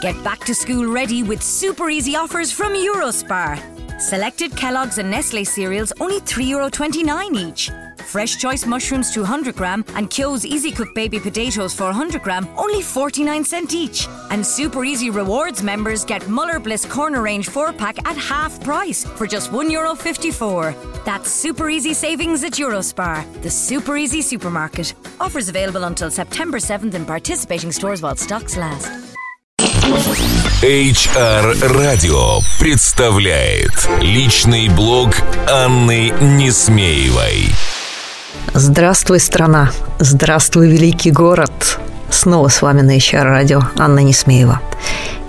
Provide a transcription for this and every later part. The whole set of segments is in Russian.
Get back to school ready with super easy offers from Eurospar. Selected Kellogg's and Nestle cereals only €3.29 each. Fresh choice mushrooms 200 gram and Kyo's Easy Cook baby potatoes 400 gram only 49 cent each. And Super Easy Rewards members get Muller Bliss Corner Range 4 pack at half price for just €1.54. That's super easy savings at Eurospar, the super easy supermarket. Offers available until September 7th in participating stores while stocks last. HR Radio представляет личный блог Анны Несмеевой. Здравствуй, страна! Здравствуй, великий город! Снова с вами на HR радио Анна Несмеева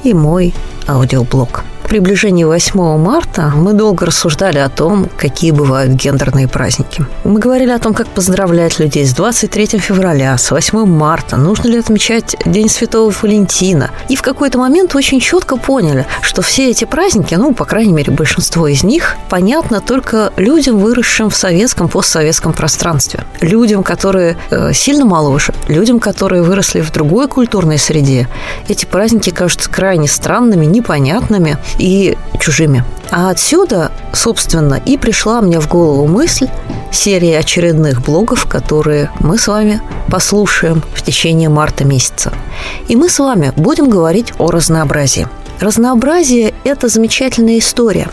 и мой аудиоблог – приближении 8 марта мы долго рассуждали о том, какие бывают гендерные праздники. Мы говорили о том, как поздравлять людей с 23 февраля, с 8 марта, нужно ли отмечать День Святого Валентина. И в какой-то момент очень четко поняли, что все эти праздники, ну, по крайней мере, большинство из них, понятно только людям, выросшим в советском, постсоветском пространстве. Людям, которые э, сильно моложе, людям, которые выросли в другой культурной среде. Эти праздники кажутся крайне странными, непонятными и чужими. А отсюда, собственно, и пришла мне в голову мысль серии очередных блогов, которые мы с вами послушаем в течение марта месяца. И мы с вами будем говорить о разнообразии. Разнообразие – это замечательная история.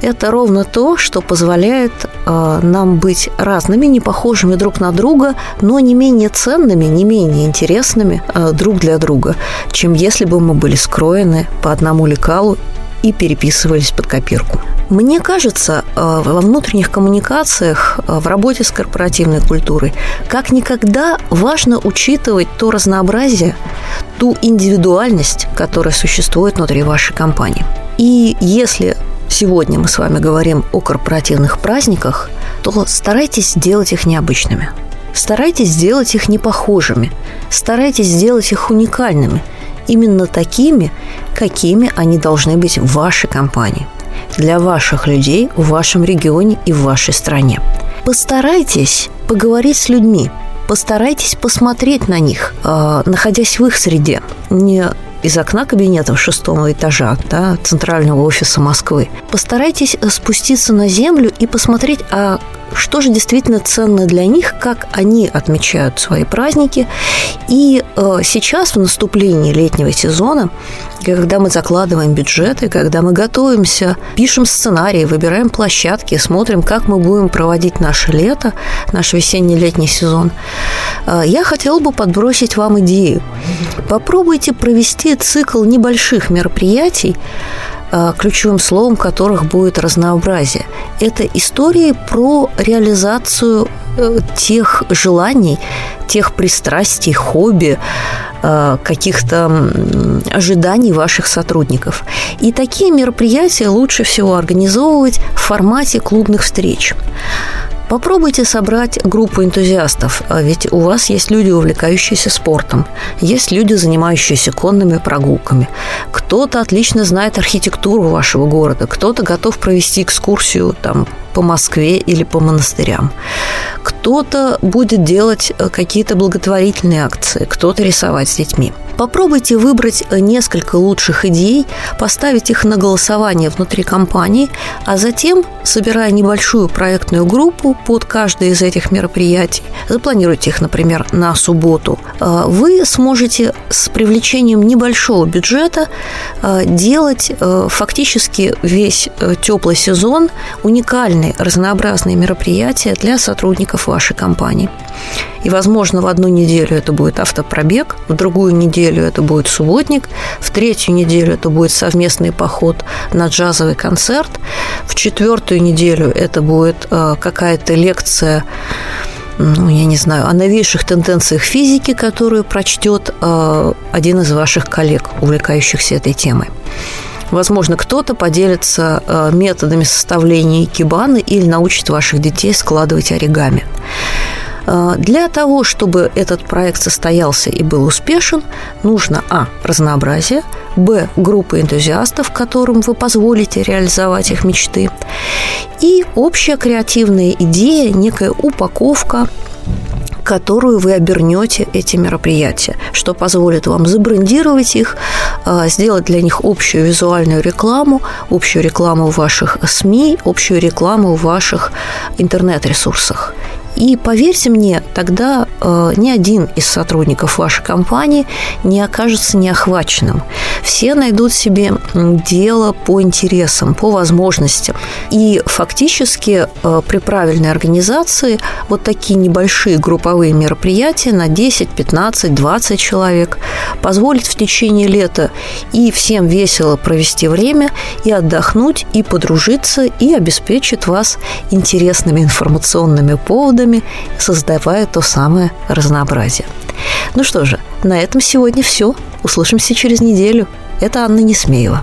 Это ровно то, что позволяет э, нам быть разными, не похожими друг на друга, но не менее ценными, не менее интересными э, друг для друга, чем если бы мы были скроены по одному лекалу и переписывались под копирку. Мне кажется, э, во внутренних коммуникациях, э, в работе с корпоративной культурой, как никогда важно учитывать то разнообразие, ту индивидуальность, которая существует внутри вашей компании. И если сегодня мы с вами говорим о корпоративных праздниках, то старайтесь сделать их необычными. Старайтесь сделать их непохожими. Старайтесь сделать их уникальными – именно такими, какими они должны быть в вашей компании, для ваших людей в вашем регионе и в вашей стране. Постарайтесь поговорить с людьми, постарайтесь посмотреть на них, э, находясь в их среде, не из окна кабинета шестого этажа да, центрального офиса Москвы. Постарайтесь спуститься на землю и посмотреть, а что же действительно ценно для них, как они отмечают свои праздники. И э, сейчас, в наступлении летнего сезона, когда мы закладываем бюджеты, когда мы готовимся, пишем сценарии, выбираем площадки, смотрим, как мы будем проводить наше лето, наш весенний-летний сезон, э, я хотела бы подбросить вам идею. Попробуйте провести цикл небольших мероприятий, ключевым словом которых будет разнообразие. Это истории про реализацию э, тех желаний, тех пристрастий, хобби, э, каких-то ожиданий ваших сотрудников. И такие мероприятия лучше всего организовывать в формате клубных встреч. Попробуйте собрать группу энтузиастов, а ведь у вас есть люди, увлекающиеся спортом, есть люди, занимающиеся конными прогулками. Кто-то отлично знает архитектуру вашего города, кто-то готов провести экскурсию там, по Москве или по монастырям. Кто-то будет делать э, какие-то благотворительные акции, кто-то рисовать с детьми. Попробуйте выбрать несколько лучших идей, поставить их на голосование внутри компании, а затем, собирая небольшую проектную группу под каждое из этих мероприятий, запланируйте их, например, на субботу, э, вы сможете с привлечением небольшого бюджета делать фактически весь теплый сезон уникальный разные разнообразные мероприятия для сотрудников вашей компании. И, возможно, в одну неделю это будет автопробег, в другую неделю это будет субботник, в третью неделю это будет совместный поход на джазовый концерт, в четвертую неделю это будет э, какая-то лекция ну, я не знаю, о новейших тенденциях физики, которую прочтет э, один из ваших коллег, увлекающихся этой темой. Возможно, кто-то поделится э, методами составления кибаны или научит ваших детей складывать оригами. Э, для того, чтобы этот проект состоялся и был успешен, нужно а. разнообразие, б. группа энтузиастов, которым вы позволите реализовать их мечты, и общая креативная идея, некая упаковка которую вы обернете эти мероприятия, что позволит вам забрендировать их, а, сделать для них общую визуальную рекламу, общую рекламу в ваших СМИ, общую рекламу в ваших интернет-ресурсах. И поверьте мне, тогда э, ни один из сотрудников вашей компании не окажется неохваченным. Все найдут себе дело по интересам, по возможностям. И фактически э, при правильной организации вот такие небольшие групповые мероприятия на 10, 15, 20 человек позволят в течение лета и всем весело провести время, и отдохнуть, и подружиться, и обеспечит вас интересными информационными поводами темами, создавая то самое разнообразие. Ну что же, на этом сегодня все. Услышимся через неделю. Это Анна Несмеева.